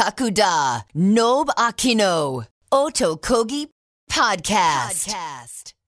Kakuda, Nob Akino, Otokogi Podcast. Podcast.